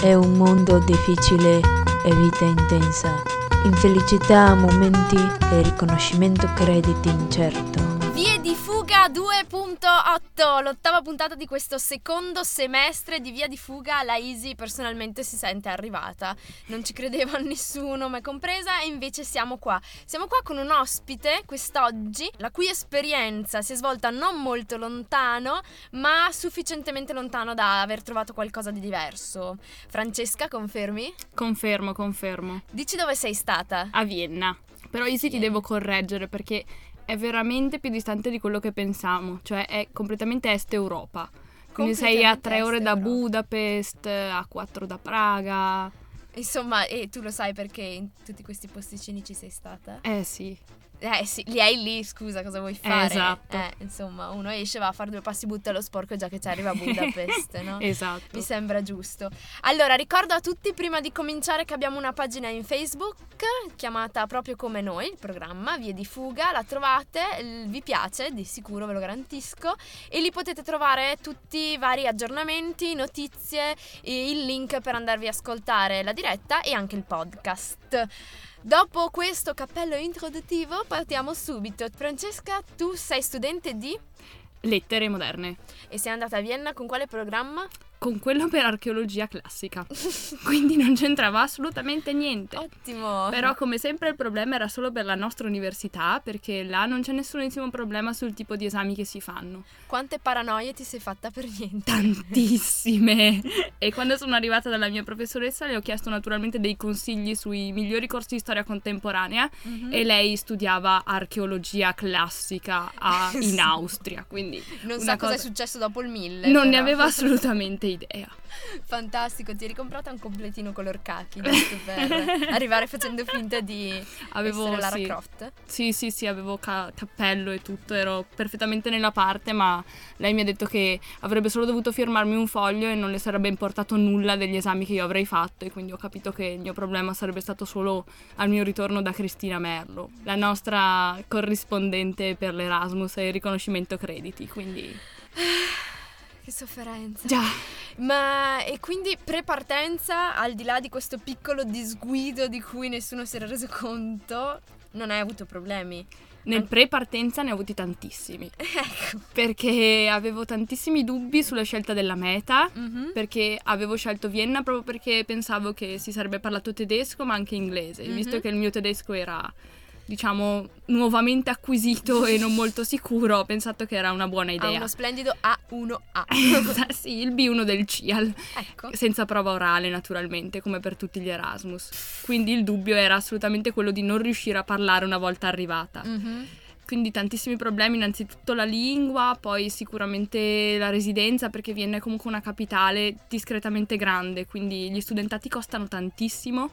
È un mondo difficile e vita intensa. Infelicità, momenti e riconoscimento crediti incerto. Vie di fuga 2.8, l'ottava puntata di questo secondo semestre di Via di fuga. La Easy personalmente si sente arrivata. Non ci credeva nessuno, me compresa, e invece siamo qua. Siamo qua con un ospite quest'oggi, la cui esperienza si è svolta non molto lontano, ma sufficientemente lontano da aver trovato qualcosa di diverso. Francesca, confermi? Confermo, confermo. Dici dove sei stata? A Vienna. Però io sì ti devo correggere perché è veramente più distante di quello che pensavo, cioè è completamente est Europa. Quindi sei a tre ore da Europa. Budapest, a quattro da Praga. Insomma, e tu lo sai perché in tutti questi posticini ci sei stata? Eh sì, Eh sì, li hai lì, scusa, cosa vuoi fare? esatto. Eh, insomma, uno esce, va a fare due passi, butta lo sporco già che ci arriva a Budapest, no? esatto. Mi sembra giusto. Allora, ricordo a tutti prima di cominciare che abbiamo una pagina in Facebook chiamata proprio come noi, il programma Vie di Fuga, la trovate, vi piace, di sicuro ve lo garantisco, e lì potete trovare tutti i vari aggiornamenti, notizie, il link per andarvi a ascoltare la diretta e anche il podcast. Dopo questo cappello introduttivo partiamo subito. Francesca, tu sei studente di Lettere moderne. e sei andata a Vienna con quale programma? Con quello per archeologia classica. Quindi non c'entrava assolutamente niente. Ottimo. Però come sempre il problema era solo per la nostra università, perché là non c'è nessunissimo problema sul tipo di esami che si fanno. Quante paranoie ti sei fatta per niente? Tantissime! e quando sono arrivata dalla mia professoressa le ho chiesto naturalmente dei consigli sui migliori corsi di storia contemporanea Mhm. e lei studiava archeologia classica a- in Sì. Austria, quindi non sa cosa è successo dopo il 1000. non ne però. aveva assolutamente idea. Fantastico, ti eri comprata un completino color khaki giusto per arrivare facendo finta di Avevo essere Lara sì, Croft. Sì, sì, sì, avevo ca- cappello e tutto, ero perfettamente nella parte, ma lei mi ha detto che avrebbe solo dovuto firmarmi un foglio e non le sarebbe importato nulla degli esami che io avrei fatto e quindi ho capito che il mio problema sarebbe stato solo al mio ritorno da Cristina Merlo, la nostra corrispondente per l'Erasmus e il riconoscimento crediti, quindi Che sofferenza. già, Ma e quindi pre-partenza, al di là di questo piccolo disguido di cui nessuno si era reso conto, non hai avuto problemi. nel pre-partenza ne ho avuti tantissimi, Ecco. perché avevo tantissimi dubbi sulla scelta della meta. Mhm. perché avevo scelto Vienna proprio perché pensavo che si sarebbe parlato tedesco ma anche inglese, Mhm. visto che il mio tedesco era diciamo nuovamente acquisito e non molto sicuro, ho pensato che era una buona Ha idea. uno splendido A1A. sì, il B1 del CIAL, ecco. senza prova orale naturalmente, come per tutti gli Erasmus. Quindi il dubbio era assolutamente quello di non riuscire a parlare una volta arrivata. Mhm. Quindi tantissimi problemi, innanzitutto la lingua, poi sicuramente la residenza, perché Vienna è comunque una capitale discretamente grande, quindi gli studentati costano tantissimo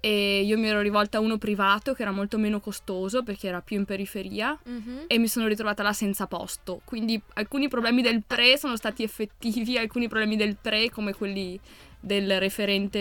e io mi ero rivolta a uno privato che era molto meno costoso perché era più in periferia Mhm. e mi sono ritrovata là senza posto. Quindi alcuni problemi del pre sono stati effettivi, alcuni problemi del pre come quelli del referente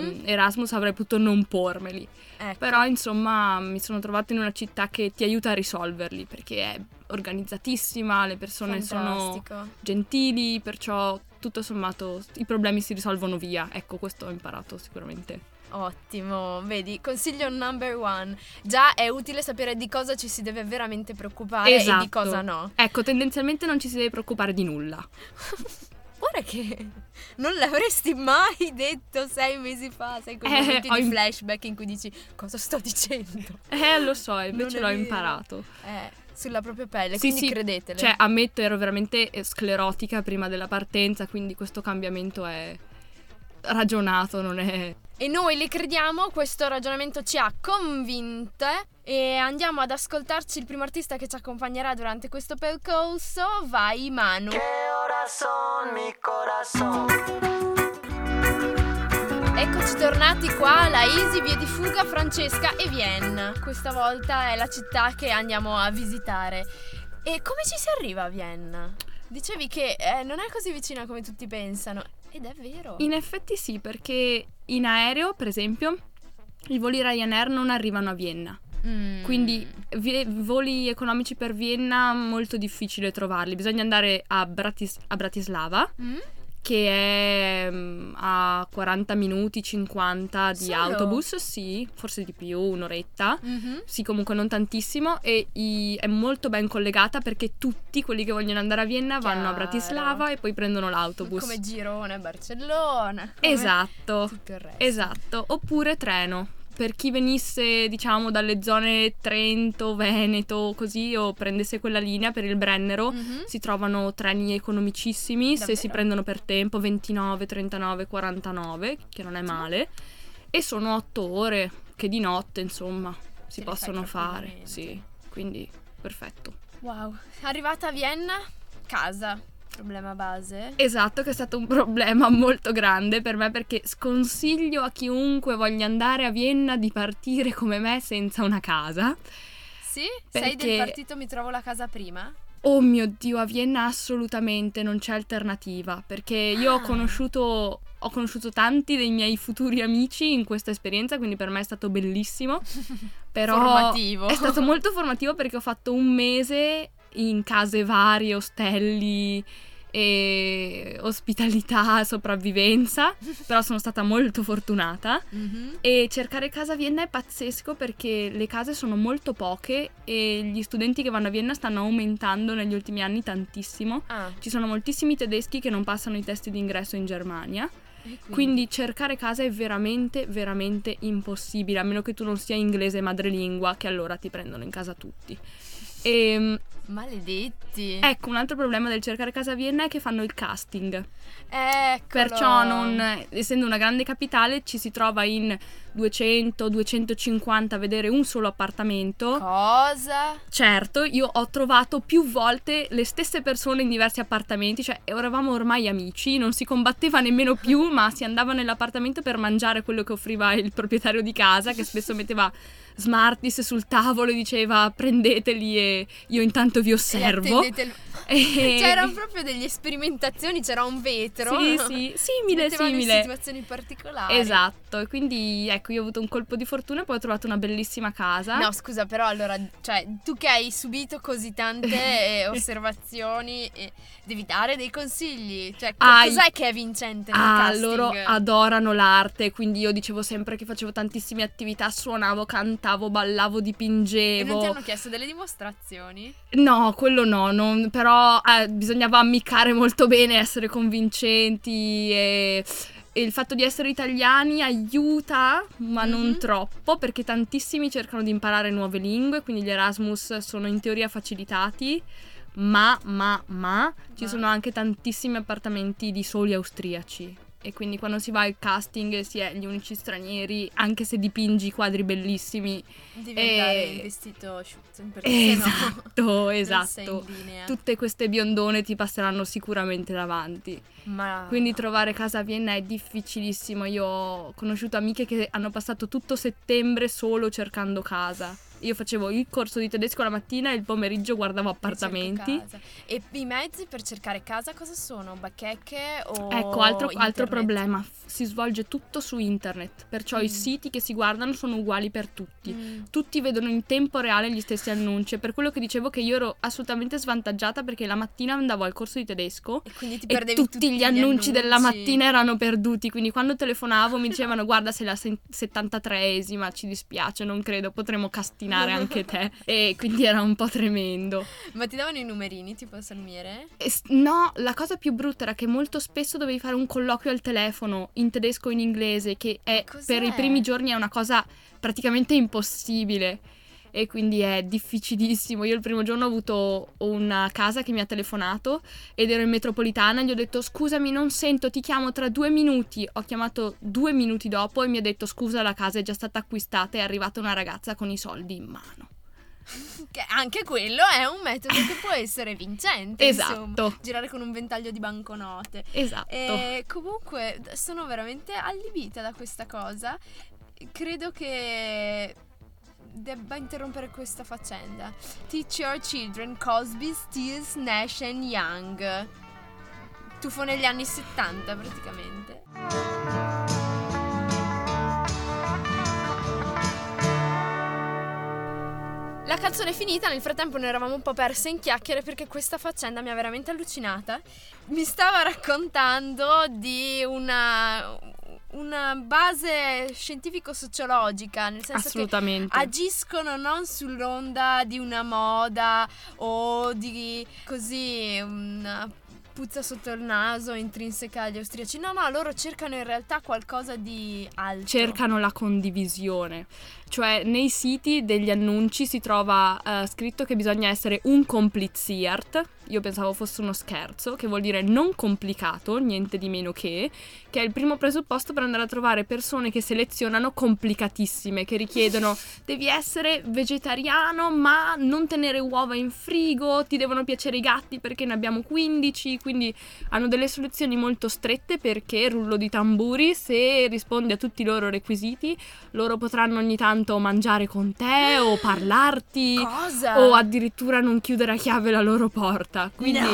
Mhm. Erasmus avrei potuto non pormeli. Ecco. Però insomma mi sono trovata in una città che ti aiuta a risolverli perché è organizzatissima, le persone sono Fantastico. gentili, perciò tutto sommato i problemi si risolvono via. Ecco, questo ho imparato sicuramente. Ottimo, vedi, consiglio number one. Già è utile sapere di cosa ci si deve veramente preoccupare e di Esatto. cosa no. Ecco, tendenzialmente non ci si deve preoccupare di nulla. Guarda che non l'avresti mai detto sei mesi fa, sai quei Eh, di im- flashback in cui dici cosa sto dicendo. Eh, lo so, invece l'ho vero. imparato. Eh, sulla propria pelle, Sì, quindi sì, credetele. Cioè, ammetto, ero veramente sclerotica prima della partenza, quindi questo cambiamento è ragionato, non è... E noi le crediamo, questo ragionamento ci ha convinte e andiamo ad ascoltarci il primo artista che ci accompagnerà durante questo percorso. Vai Manu. corazón, mi corazón. Eccoci tornati qua alla Easy Via di Fuga, Francesca e Vienna. Questa volta è la città che andiamo a visitare. E come ci si arriva a Vienna? Dicevi che eh, non è così vicina come tutti pensano. Ed è vero. In effetti sì, perché in aereo, per esempio, i voli Ryanair non arrivano a Vienna. Mm. Quindi vi- voli economici per Vienna molto difficile trovarli. Bisogna andare a, Bratis- a Bratislava, Mm? Che è mm, a 40 minuti, 50 di Solo? autobus, sì, forse di più, un'oretta. Mhm. Sì, comunque non tantissimo e i- è molto ben collegata perché tutti quelli che vogliono andare a Vienna vanno a Chiaro. Bratislava e poi prendono l'autobus. Come Girone, Barcellona. come Esatto, esatto. Oppure treno. Per chi venisse, diciamo, dalle zone Trento, Veneto, così, o prendesse quella linea per il Brennero, Mhm. si trovano treni economicissimi se si Davvero? prendono per tempo, 29, 39, 49, che non è male, e sono 8 ore, che di notte, insomma, si possono fare. Sì, quindi perfetto. Wow. Arrivata a Vienna, casa. Problema base. Esatto, che è stato un problema molto grande per me perché sconsiglio a chiunque voglia andare a Vienna di partire come me senza una casa. Sì? Sei del Perché- partito Mi trovo la casa prima? Oh mio Dio, a Vienna assolutamente non c'è alternativa, perché io ho Ah. conosciuto, ho conosciuto tanti dei miei futuri amici in questa esperienza, quindi per me è stato bellissimo. Però Formativo. è stato molto formativo perché ho fatto un mese in case varie, ostelli e ospitalità, sopravvivenza, però sono stata molto fortunata. Mhm. E cercare casa a Vienna è pazzesco perché le case sono molto poche e gli studenti che vanno a Vienna stanno aumentando negli ultimi anni tantissimo. Ah, Ci sono moltissimi tedeschi che non passano i test d'ingresso in Germania, quindi? quindi cercare casa è veramente, veramente impossibile, a meno che tu non sia inglese madrelingua, che allora ti prendono in casa tutti. E, Maledetti. ecco, un altro problema del cercare casa a Vienna è che fanno il casting. Eccolo. Perciò, non- essendo una grande capitale, ci si trova in 200-250 a vedere un solo appartamento. Cosa? Certo, io ho trovato più volte le stesse persone in diversi appartamenti, cioè eravamo ormai amici, non si combatteva nemmeno più, ma si andava nell'appartamento per mangiare quello che offriva il proprietario di casa, che spesso metteva Smarties sul tavolo e diceva prendeteli e io intanto vi E osservo. il- E- C'erano proprio delle sperimentazioni, c'era un vetro. Sì, sì, simile, mettevano in simile. situazioni particolari. Esatto, e quindi ecco, io ho avuto un colpo di fortuna e poi ho trovato una bellissima casa. No, scusa, però allora, cioè, tu che hai subito così tante eh, osservazioni, devi dare dei consigli. Cioè, Ah, cos'è che è vincente nel Ah, casting? loro adorano l'arte, quindi io dicevo sempre che facevo tantissime attività, suonavo, cantavo, ballavo, E non ti dipingevo. hanno chiesto delle dimostrazioni? No, quello no, non- però eh, bisognava ammiccare molto bene, essere convincenti e, e il fatto di essere italiani aiuta, ma non Mhm. troppo, perché tantissimi cercano di imparare nuove lingue, quindi gli Erasmus sono in teoria facilitati. Ma, ma, ma, ci sono anche tantissimi appartamenti di soli austriaci. E quindi quando si va al casting si è gli unici stranieri, anche se dipingi quadri bellissimi. Devi Eh, andare in vestito asciutto, perché se no Esatto, esatto. Tutte queste biondone ti passeranno sicuramente davanti. Ma Quindi trovare casa a Vienna è difficilissimo. Io ho conosciuto amiche che hanno passato tutto settembre solo cercando casa. Io facevo il corso di tedesco la mattina e il pomeriggio guardavo appartamenti. E i mezzi per cercare casa cosa sono? Bacheche o Ecco, altro, altro problema, si svolge tutto su internet, perciò i Mm. siti che si guardano sono uguali per tutti. Mm. Tutti vedono in tempo reale gli stessi annunci, è per quello che dicevo che io ero assolutamente svantaggiata perché la mattina andavo al corso di tedesco E quindi ti e perdevi tutti, gli annunci della mattina erano perduti, quindi quando telefonavo mi dicevano guarda sei la se- 73esima, ci dispiace, non credo, potremo castinare anche te e quindi era un po' tremendo. Ma ti davano i numerini tipo Salmiere? E no, la cosa più brutta era che molto spesso dovevi fare un colloquio al telefono in tedesco o in inglese, che è, per i primi giorni è una cosa praticamente impossibile. E quindi è difficilissimo. Io il primo giorno ho avuto una casa che mi ha telefonato ed ero in metropolitana gli ho detto scusami non sento, ti chiamo tra due minuti. Ho chiamato due minuti dopo e mi ha detto scusa la casa è già stata acquistata è arrivata una ragazza con i soldi in mano. Che anche quello è un metodo che può essere vincente. insomma. Esatto, Girare con un ventaglio di banconote. esatto. E comunque sono veramente allibita da questa cosa. Credo che debba interrompere questa faccenda. Teach your children Cosby, Stills, Nash and Young. Tuffo negli anni 70 praticamente. La canzone è finita, nel frattempo noi eravamo un po' perse in chiacchiere perché questa faccenda mi ha veramente allucinata. Mi stava raccontando di una, una base scientifico-sociologica, nel senso Assolutamente. che agiscono non sull'onda di una moda o di così una puzza sotto il naso intrinseca agli austriaci. No, no, loro cercano in realtà qualcosa di alto. cercano la condivisione. Cioè, nei siti degli annunci si trova eh, scritto che bisogna essere un compliziart. Io pensavo fosse uno scherzo, che vuol dire non complicato, niente di meno che, che è il primo presupposto per andare a trovare persone che selezionano complicatissime, che richiedono devi essere vegetariano ma non tenere uova in frigo, ti devono piacere i gatti perché ne abbiamo 15, quindi hanno delle soluzioni molto strette perché, rullo di tamburi, se rispondi a tutti i loro requisiti, loro potranno ogni tanto mangiare con te o parlarti Cosa? o addirittura non chiudere a chiave la loro porta. Quindi, No.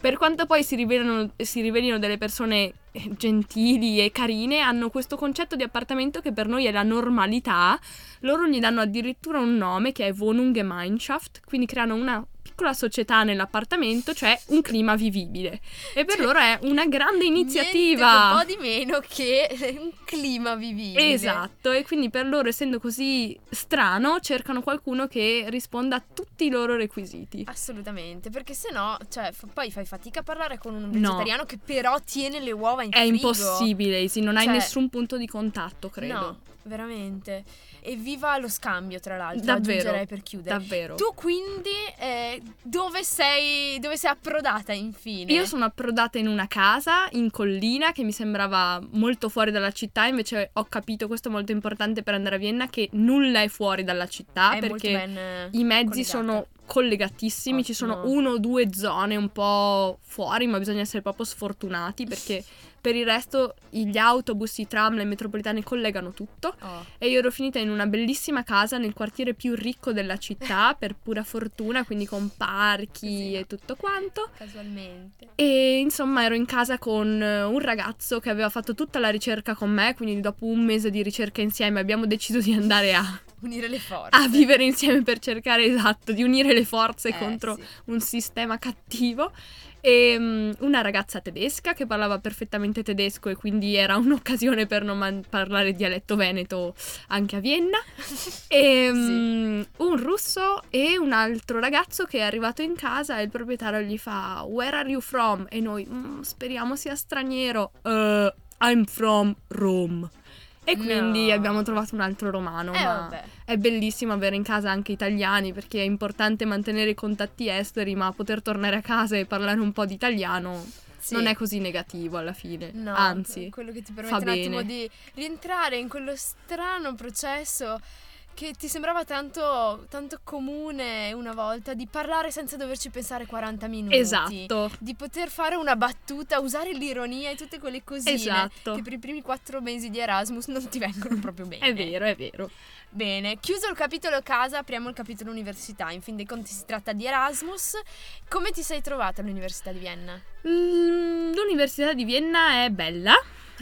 per quanto poi si rivelino, si rivelino delle persone eh, gentili e carine, hanno questo concetto di appartamento che per noi è la normalità. Loro gli danno addirittura un nome che è Wohnungsgemeinschaft, quindi creano una piccola società nell'appartamento, cioè un clima vivibile. E per Cioè, loro è una grande iniziativa. un po' di meno che un clima vivibile. Esatto, e quindi per loro, essendo così strano, cercano qualcuno che risponda a tutti i loro requisiti. Assolutamente, perché se no, cioè, f- poi fai fatica a parlare con un No. vegetariano che però tiene le uova in È frigo. impossibile, Easy, non hai Cioè- nessun punto di contatto, credo. No, veramente. E viva lo scambio, tra l'altro, Davvero, per chiudere. Davvero. Tu quindi eh, dove sei dove sei approdata infine? Io sono approdata in una casa in collina che mi sembrava molto fuori dalla città, invece ho capito, questo è molto importante per andare a Vienna, che nulla è fuori dalla città È perché eh, i mezzi collegata. sono collegatissimi, ci sono Ottimo. uno o due zone un po' fuori, ma bisogna essere proprio sfortunati perché per il resto gli autobus, i tram, le metropolitane collegano tutto. Oh. E io ero finita in una bellissima casa nel quartiere più ricco della città, per pura fortuna, quindi con parchi Così. e tutto quanto. Casualmente. E insomma ero in casa con eh, un ragazzo che aveva fatto tutta la ricerca con me, quindi dopo un mese di ricerca insieme abbiamo deciso di andare a, Unire le forze. a vivere insieme per cercare esatto di unire le forze Eh, contro sì. un sistema cattivo. E mm, una ragazza tedesca che parlava perfettamente tedesco e quindi era un'occasione per non man- parlare dialetto veneto anche a Vienna. E mm, un russo e un altro ragazzo che è arrivato in casa e il proprietario gli fa Where are you from? E noi "Mm, speriamo sia straniero. "Uh, I'm from Rome. E quindi No. abbiamo trovato un altro romano. Eh, ma vabbè. è bellissimo avere in casa anche italiani perché è importante mantenere i contatti esteri, ma poter tornare a casa e parlare un po' di italiano Sì. non è così negativo alla fine. No, Anzi, quello che ti permette un attimo di rientrare in quello strano processo che ti sembrava tanto, tanto comune una volta di parlare senza doverci pensare 40 minuti. esatto. Di poter fare una battuta, usare l'ironia e tutte quelle cosine Esatto. che per i primi quattro mesi di Erasmus non ti vengono proprio bene. È vero, è vero. Bene, chiuso il capitolo casa, apriamo il capitolo università. In fin dei conti si tratta di Erasmus. Come ti sei trovata all'Università di Vienna? Mm, L'Università di Vienna è bella,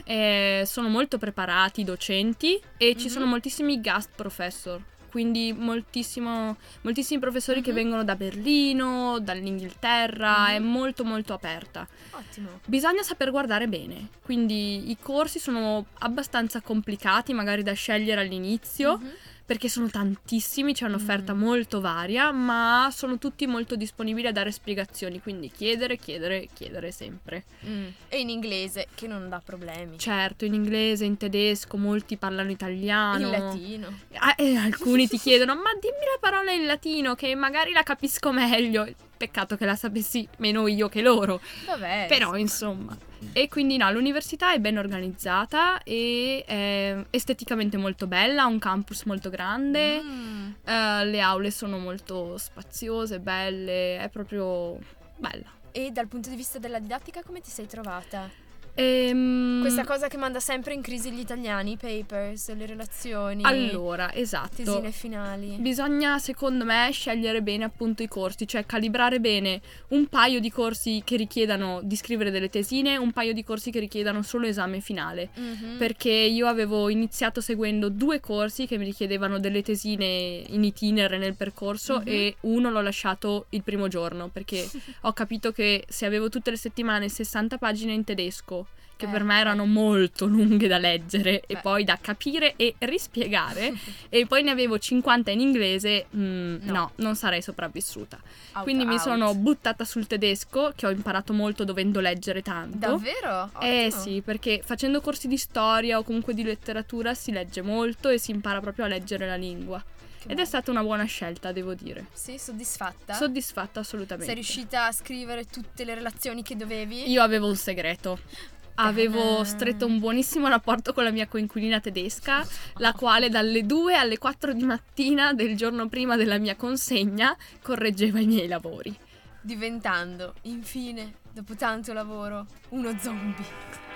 eh, sono molto preparati i docenti e ci Mhm. sono moltissimi guest professor, quindi moltissimi professori che Mhm. vengono da Berlino, dall'Inghilterra, è Mhm. molto molto aperta. Ottimo. Bisogna saper guardare bene, quindi i corsi sono abbastanza complicati magari da scegliere all'inizio Mhm. Perché sono tantissimi, c'è un'offerta Mm. molto varia, ma sono tutti molto disponibili a dare spiegazioni, quindi chiedere, chiedere, chiedere sempre. Mm. E in inglese, che non dà problemi. Certo, in inglese, in tedesco, molti parlano italiano. in latino. Ah, e alcuni ti chiedono, ma dimmi la parola in latino che magari la capisco meglio. Peccato che la sapessi meno io che loro. Vabbè. Però insomma. E quindi no, l'università è ben organizzata e è esteticamente molto bella, ha un campus molto grande, Mm. eh, le aule sono molto spaziose, belle, è proprio bella. E dal punto di vista della didattica come ti sei trovata? Ehm, Questa cosa che manda sempre in crisi gli italiani, i papers, le relazioni, Allora, esatto. tesine finali. Bisogna, secondo me, scegliere bene appunto i corsi, cioè calibrare bene un paio di corsi che richiedano di scrivere delle tesine, un paio di corsi che richiedano solo esame finale. Mhm. Perché io avevo iniziato seguendo due corsi che mi richiedevano delle tesine in itinere nel percorso Mhm. e uno l'ho lasciato il primo giorno perché ho capito che se avevo tutte le settimane 60 pagine in tedesco, che Eh, per me erano molto lunghe da leggere e Beh. poi da capire e rispiegare, e poi ne avevo 50 in inglese, mm, No. no. non sarei sopravvissuta. Out, Quindi mi out. sono buttata sul tedesco, che ho imparato molto dovendo leggere tanto. Davvero? Eh Ottimo. sì, perché facendo corsi di storia o comunque di letteratura si legge molto e si impara proprio a leggere la lingua. Ed è stata una buona scelta, devo dire. Sì, soddisfatta? Soddisfatta assolutamente. Sei riuscita a scrivere tutte le relazioni che dovevi? Io avevo un segreto. Avevo Ah. stretto un buonissimo rapporto con la mia coinquilina tedesca, la quale dalle 2 alle 4 di mattina del giorno prima della mia consegna correggeva i miei lavori. Diventando, infine, dopo tanto lavoro, uno zombie.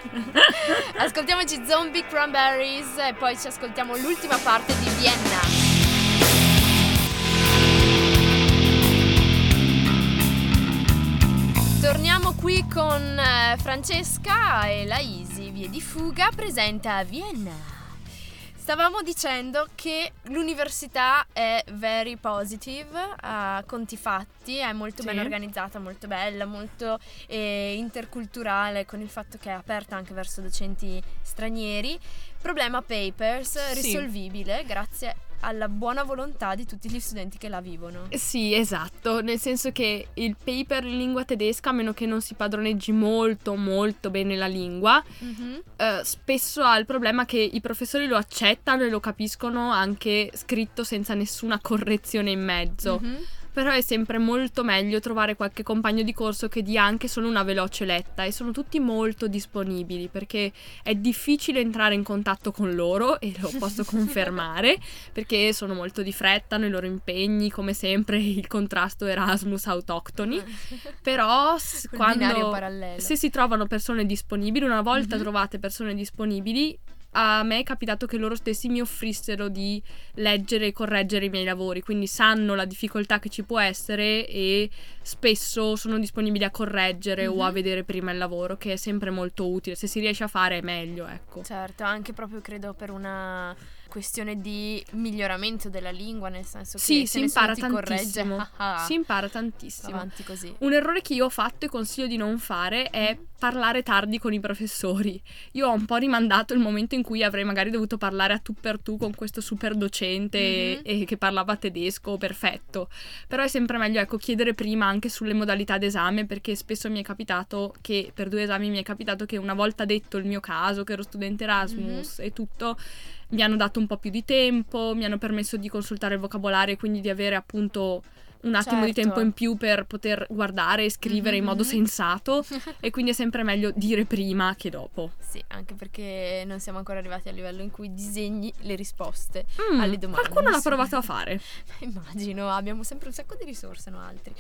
Ascoltiamoci Zombie Cranberries e poi ci ascoltiamo l'ultima parte di Vienna. Torniamo qui con eh, Francesca e la Easy, via di fuga, presenta a Vienna. Stavamo dicendo che l'università è very positive, a conti fatti, è molto Sì. ben organizzata, molto bella, molto eh, interculturale, con il fatto che è aperta anche verso docenti stranieri. Problema papers, Sì. risolvibile grazie alla buona volontà di tutti gli studenti che la vivono. Sì, esatto, nel senso che il paper in lingua tedesca, a meno che non si padroneggi molto molto bene la lingua, Mhm. eh, spesso ha il problema che i professori lo accettano e lo capiscono anche scritto senza nessuna correzione in mezzo. Mhm. Però è sempre molto meglio trovare qualche compagno di corso che dia anche solo una veloce letta e sono tutti molto disponibili perché è difficile entrare in contatto con loro e lo posso confermare perché sono molto di fretta nei loro impegni, come sempre il contrasto Erasmus autoctoni. Però Quel binario quando se si trovano persone disponibili, una volta Mhm. trovate persone disponibili, a me è capitato che loro stessi mi offrissero di leggere e correggere i miei lavori, quindi sanno la difficoltà che ci può essere e spesso sono disponibili a correggere o a Mhm. vedere prima il lavoro, che è sempre molto utile. Se si riesce a fare è meglio, ecco. Certo, anche proprio credo per una questione di miglioramento della lingua, nel senso che Sì, se si nessuno impara corregge, tantissimo. ah, ah, Si impara tantissimo. avanti così. Un errore che io ho fatto e consiglio di non fare è parlare tardi con i professori. Io ho un po' rimandato il momento in cui avrei magari dovuto parlare a tu per tu con questo super docente Mhm. e che parlava tedesco perfetto. Però è sempre meglio ecco chiedere prima anche sulle modalità d'esame perché spesso mi è capitato che per due esami mi è capitato che una volta detto il mio caso, che ero studente Erasmus e tutto mi hanno dato un po' più di tempo, mi hanno permesso di consultare il vocabolario e quindi di avere appunto un attimo di Certo. tempo in più per poter guardare e scrivere in modo Mhm. sensato e quindi è sempre meglio dire prima che dopo. Sì, anche perché non siamo ancora arrivati al livello in cui disegni le risposte Mm, alle domande. Qualcuno l'ha provato a fare. Immagino, abbiamo sempre un sacco di risorse, no altri.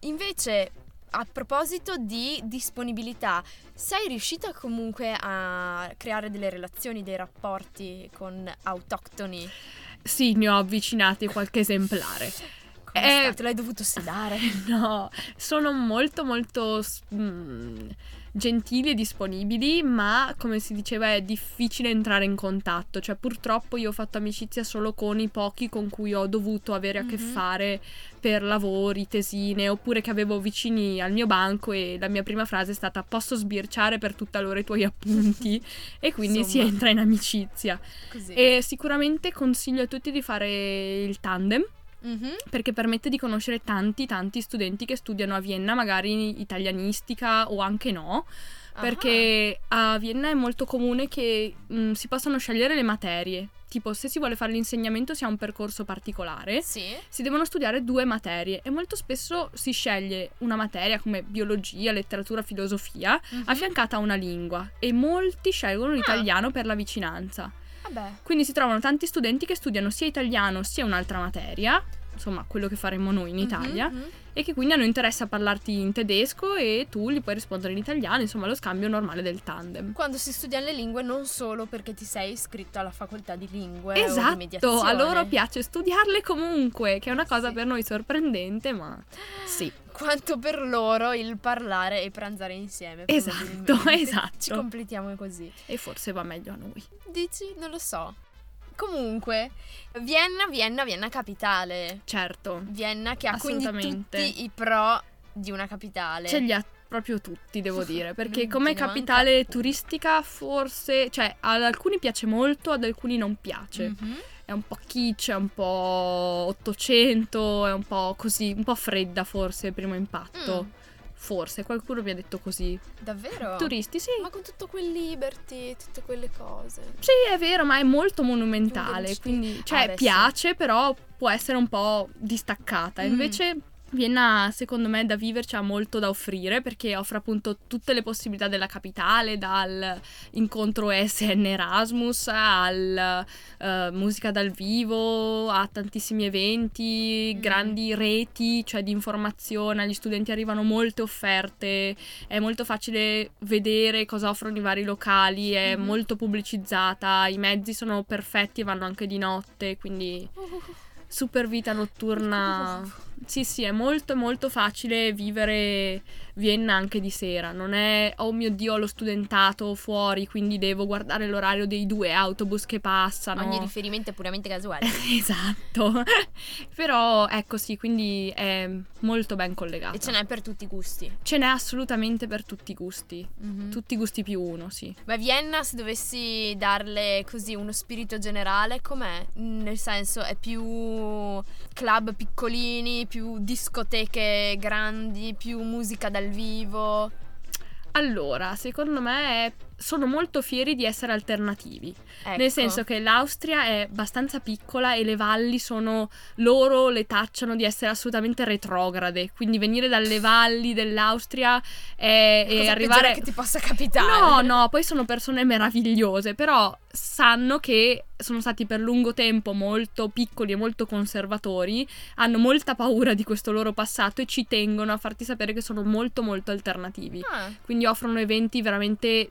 Invece, a proposito di disponibilità, sei riuscita comunque a creare delle relazioni, dei rapporti con autoctoni? Sì, ne ho avvicinati qualche esemplare. Come Eh, stato? L'hai dovuto sedare? No, sono molto molto mm, gentili e disponibili, ma come si diceva è difficile entrare in contatto, cioè purtroppo io ho fatto amicizia solo con i pochi con cui ho dovuto avere a che Mhm. fare per lavori, tesine, oppure che avevo vicini al mio banco e la mia prima frase è stata posso sbirciare per tutta l'ora i tuoi appunti e quindi si Insomma. entra in amicizia. Così. E sicuramente consiglio a tutti di fare il tandem Mhm. perché permette di conoscere tanti tanti studenti che studiano a Vienna, magari italianistica o anche no, Ah. perché a Vienna è molto comune che mh, si possano scegliere le materie. Tipo, se si vuole fare l'insegnamento si ha un percorso particolare, Sì. si devono studiare due materie e molto spesso si sceglie una materia come biologia, letteratura, filosofia, Mhm. affiancata a una lingua e molti scelgono Ah. l'italiano per la vicinanza. Vabbè. Quindi si trovano tanti studenti che studiano sia italiano sia un'altra materia insomma quello che faremo noi in Italia, Mhm, mhm. e che quindi hanno interesse a parlarti in tedesco e tu gli puoi rispondere in italiano, insomma lo scambio normale del tandem. Quando si studiano le lingue non solo perché ti sei iscritto alla facoltà di lingue di Esatto, mediazione. a loro piace studiarle comunque, che è una cosa Sì. per noi sorprendente, ma sì. Quanto per loro il parlare e pranzare insieme. Esatto, esatto. Ci completiamo così. E forse va meglio a noi. Dici? Non lo so. Comunque, Vienna, Vienna, Vienna capitale. Certo, Vienna che ha quindi Assolutamente. tutti i pro di una capitale. ce li ha proprio tutti, devo dire, perché come capitale turistica forse, cioè ad alcuni piace molto, ad alcuni non piace. Mhm. È un po' kitsch, è un po' 800, è un po' così, un po' fredda forse, primo impatto. Mm. Forse, qualcuno mi ha detto così. Davvero? Turisti, sì. Ma con tutto quel liberty, tutte quelle cose. Sì, è vero, ma è molto monumentale, quindi Ah, cioè beh, sì. piace, però può essere un po' distaccata. Mm. Vienna, secondo me, da viverci ha molto da offrire perché offre appunto tutte le possibilità della capitale, dal incontro SN Erasmus al eh, musica dal vivo, a tantissimi eventi, Mm. grandi reti, cioè di informazione, agli studenti arrivano molte offerte, è molto facile vedere cosa offrono i vari locali, è Mhm. molto pubblicizzata, i mezzi sono perfetti e vanno anche di notte, quindi super vita notturna. Sì, sì, è molto molto facile vivere Vienna anche di sera. Non è oh mio Dio, lo studentato fuori, quindi devo guardare l'orario dei due autobus che passano. Ogni riferimento è puramente casuale. esatto. Però ecco sì, quindi è molto ben collegato. e ce n'è per tutti i gusti. Ce n'è assolutamente per tutti i gusti. Mhm. Tutti i gusti più uno, sì. Ma Vienna, se dovessi darle così uno spirito generale, com'è? Nel senso, è più club piccolini, più discoteche grandi, più musica dal vivo. Allora, secondo me è- sono molto fieri di essere alternativi. Ecco. Nel senso che l'Austria è abbastanza piccola e le valli sono loro le tacciano di essere assolutamente retrograde. Quindi venire dalle valli dell'Austria e, La cosa e arrivare. che ti possa capitare. No, no, poi sono persone meravigliose, però sanno che sono stati per lungo tempo molto piccoli e molto conservatori, hanno molta paura di questo loro passato e ci tengono a farti sapere che sono molto molto alternativi. Ah, Quindi offrono eventi veramente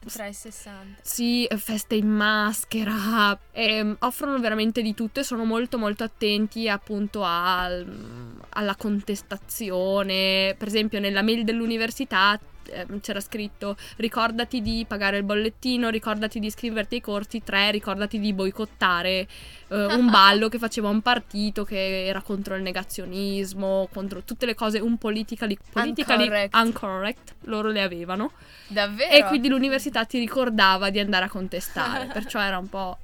360. sì, feste in maschera, ehm, offrono veramente di tutto e sono molto molto attenti appunto al- alla contestazione. Per esempio nella mail dell'università c'era scritto ricordati di pagare il bollettino, ricordati di iscriverti ai corsi, tre, ricordati di boicottare eh, un ballo che faceva un partito che era contro il negazionismo, contro tutte le cose un politically, politically Uncorrect. uncorrect, loro le avevano. Davvero? E quindi l'università ti ricordava di andare a contestare, perciò era un po'...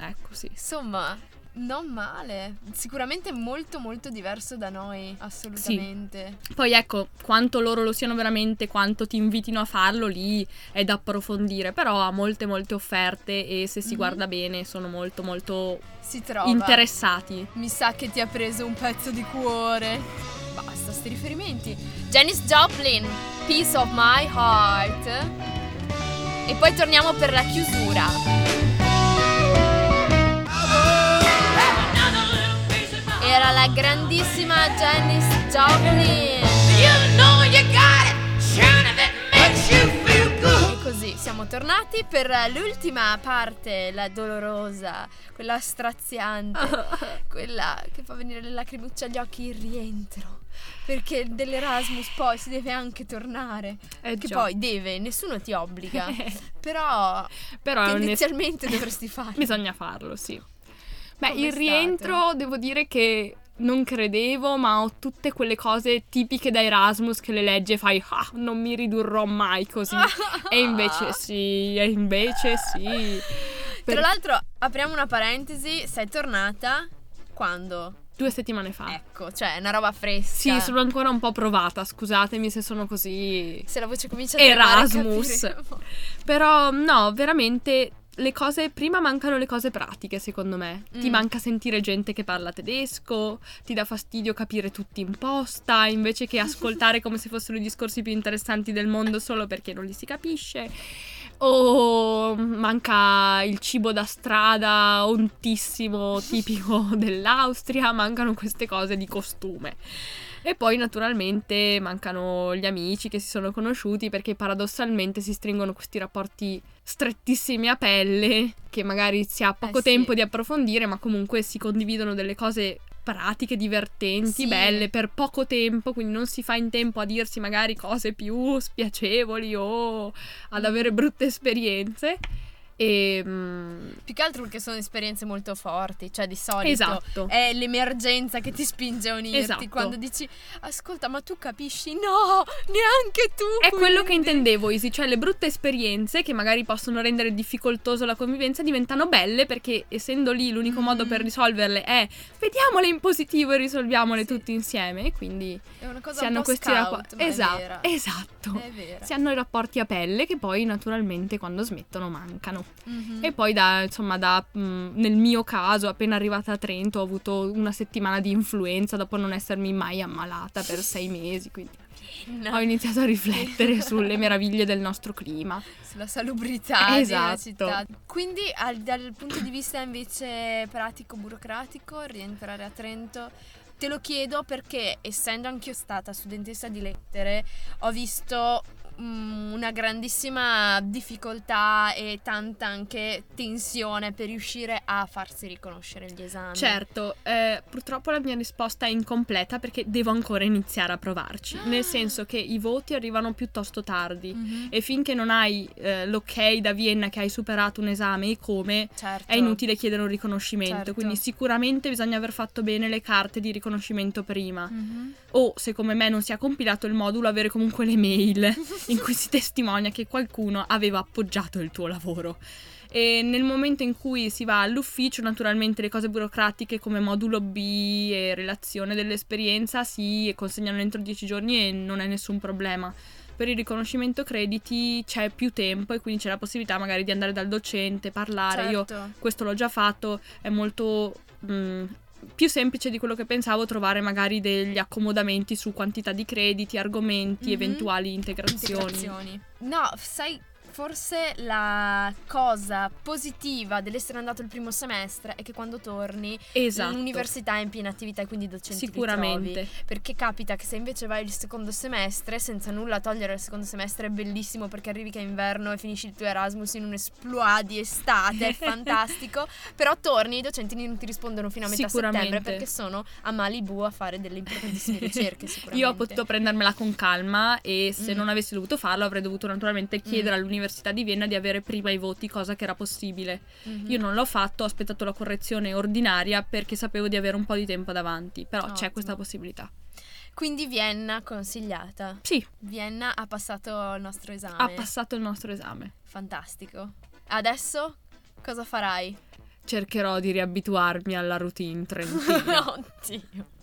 Ecco, sì. Insomma, non male. Sicuramente molto molto diverso da noi, assolutamente. Poi ecco, quanto loro lo siano veramente, quanto ti invitino a farlo lì è da approfondire, però ha molte molte offerte e se si Mhm. guarda bene sono molto molto interessati. Mi sa che ti ha preso un pezzo di cuore. Basta, sti riferimenti. Janis Joplin, Piece of My Heart. E poi torniamo per la chiusura. Era la grandissima Janis Joplin. E così siamo tornati per l'ultima parte, la dolorosa, quella straziante, quella che fa venire le lacrimucce agli occhi, il rientro. Perché dell'Erasmus poi si deve anche tornare. Eh che già. poi deve, nessuno ti obbliga. però Però tendenzialmente dovresti farlo. Bisogna farlo, sì. Beh, Com'è il stato? rientro devo dire che non credevo, ma ho tutte quelle cose tipiche da Erasmus che le leggi e fai ah, non mi ridurrò mai così. e invece sì, e invece sì. Per Tra l'altro, apriamo una parentesi, sei tornata quando? due settimane fa. Ecco, cioè è una roba fresca. Sì, sono ancora un po' provata, scusatemi se sono così. Se la voce comincia a Erasmus. Però no, veramente le cose prima mancano le cose pratiche, secondo me. Ti Mm. manca sentire gente che parla tedesco, ti dà fastidio capire tutti in posta, invece che ascoltare come se fossero i discorsi più interessanti del mondo solo perché non li si capisce. o manca il cibo da strada ontissimo tipico dell'Austria, mancano queste cose di costume. E poi naturalmente mancano gli amici che si sono conosciuti perché paradossalmente si stringono questi rapporti strettissimi a pelle che magari si ha poco Eh sì. tempo di approfondire ma comunque si condividono delle cose pratiche, divertenti, Sì. belle per poco tempo, quindi non si fa in tempo a dirsi magari cose più spiacevoli o ad avere brutte esperienze. E mm, Più che altro perché sono esperienze molto forti, cioè di solito esatto. è l'emergenza che ti spinge a unirti Esatto. quando dici ascolta ma tu capisci? No, neanche tu. È quello che quindi." intendevo, Isi, cioè le brutte esperienze che magari possono rendere difficoltoso la convivenza diventano belle perché essendo lì l'unico modo Mm. per risolverle è vediamole in positivo e risolviamole Sì. tutti insieme e quindi È una cosa si hanno questi rapporti. Esatto, esatto. Si hanno i rapporti a pelle che poi naturalmente quando smettono mancano. Mhm. E poi da, insomma, da, mh, nel mio caso, appena arrivata a Trento, ho avuto una settimana di influenza dopo non essermi mai ammalata per sei mesi, quindi No, ho iniziato a riflettere sulle meraviglie del nostro clima. sulla salubrità della Esatto. città. Quindi al- dal punto di vista invece pratico-burocratico, rientrare a Trento, te lo chiedo perché essendo anch'io stata studentessa di lettere, ho visto mm, una grandissima difficoltà e tanta anche tensione per riuscire a farsi riconoscere gli esami. Certo, eh, purtroppo la mia risposta è incompleta perché devo ancora iniziare a provarci, nel senso che i voti arrivano piuttosto tardi. Mhm. E finché non hai eh, l'ok da Vienna che hai superato un esame e come, Certo. è inutile chiedere un riconoscimento. Certo. Quindi sicuramente bisogna aver fatto bene le carte di riconoscimento prima. Mhm. O se come me non si è compilato il modulo, avere comunque le mail in cui si testimonia che qualcuno aveva appoggiato il tuo lavoro. E nel momento in cui si va all'ufficio, naturalmente le cose burocratiche come modulo B e relazione dell'esperienza si consegnano entro 10 giorni e non è nessun problema. Per il riconoscimento crediti c'è più tempo e quindi c'è la possibilità magari di andare dal docente, parlare. Io Certo. questo l'ho già fatto, è molto mm, più semplice di quello che pensavo trovare magari degli accomodamenti su quantità di crediti, argomenti, Mhm. eventuali integrazioni. integrazioni. No, sai, forse la cosa positiva dell'essere andato il primo semestre è che quando torni Esatto. l'università è in piena attività e quindi i docenti Sicuramente. trovi. Perché capita che se invece vai il secondo semestre, senza nulla togliere il secondo semestre, è bellissimo perché arrivi che è inverno e finisci il tuo Erasmus in un esploit di estate, è fantastico. Però torni i docenti non ti rispondono fino a metà settembre perché sono a Malibu a fare delle importantissime ricerche. Sicuramente. Io ho potuto prendermela con calma e se Mm. non avessi dovuto farlo avrei dovuto naturalmente chiedere all'Università di Vienna di avere prima i voti, cosa che era possibile. Mhm. Io non l'ho fatto, ho aspettato la correzione ordinaria perché sapevo di avere un po' di tempo davanti, però c'è Ottimo. questa possibilità. Quindi Vienna consigliata. Sì, Vienna ha passato il nostro esame. ha passato il nostro esame. Fantastico. Adesso cosa farai? Cercherò di riabituarmi alla routine trentina. Oddio.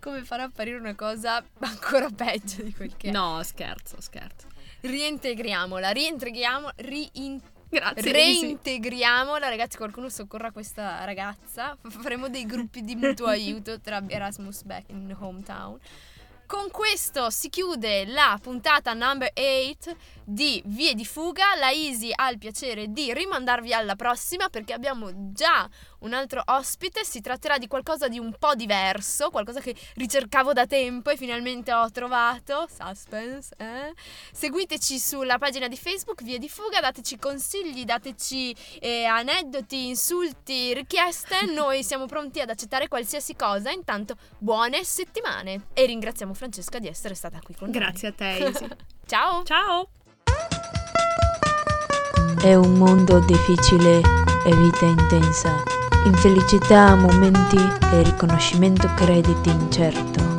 Come fare a apparire una cosa ancora peggio di quel che è? No, scherzo, scherzo. Riintegriamola, riintegriamo, rein- Grazie. Reintegriamola. Ragazzi, qualcuno soccorra questa ragazza. Faremo dei gruppi di mutuo aiuto tra Erasmus Back in Hometown. Con questo si chiude la puntata number 8 di Vie di Fuga. La Easy ha il piacere di rimandarvi alla prossima perché abbiamo già un altro ospite. Si tratterà di qualcosa di un po' diverso, qualcosa che ricercavo da tempo e finalmente ho trovato. Suspense, eh? Seguiteci sulla pagina di Facebook Vie di Fuga, dateci consigli, dateci eh, aneddoti, insulti, richieste. Noi siamo pronti ad accettare qualsiasi cosa. Intanto, buone settimane e ringraziamo Francesca di essere stata qui con noi. Grazie a te, Isi. Ciao! Ciao. È un mondo difficile e vita intensa, infelicità, momenti e riconoscimento crediti incerto.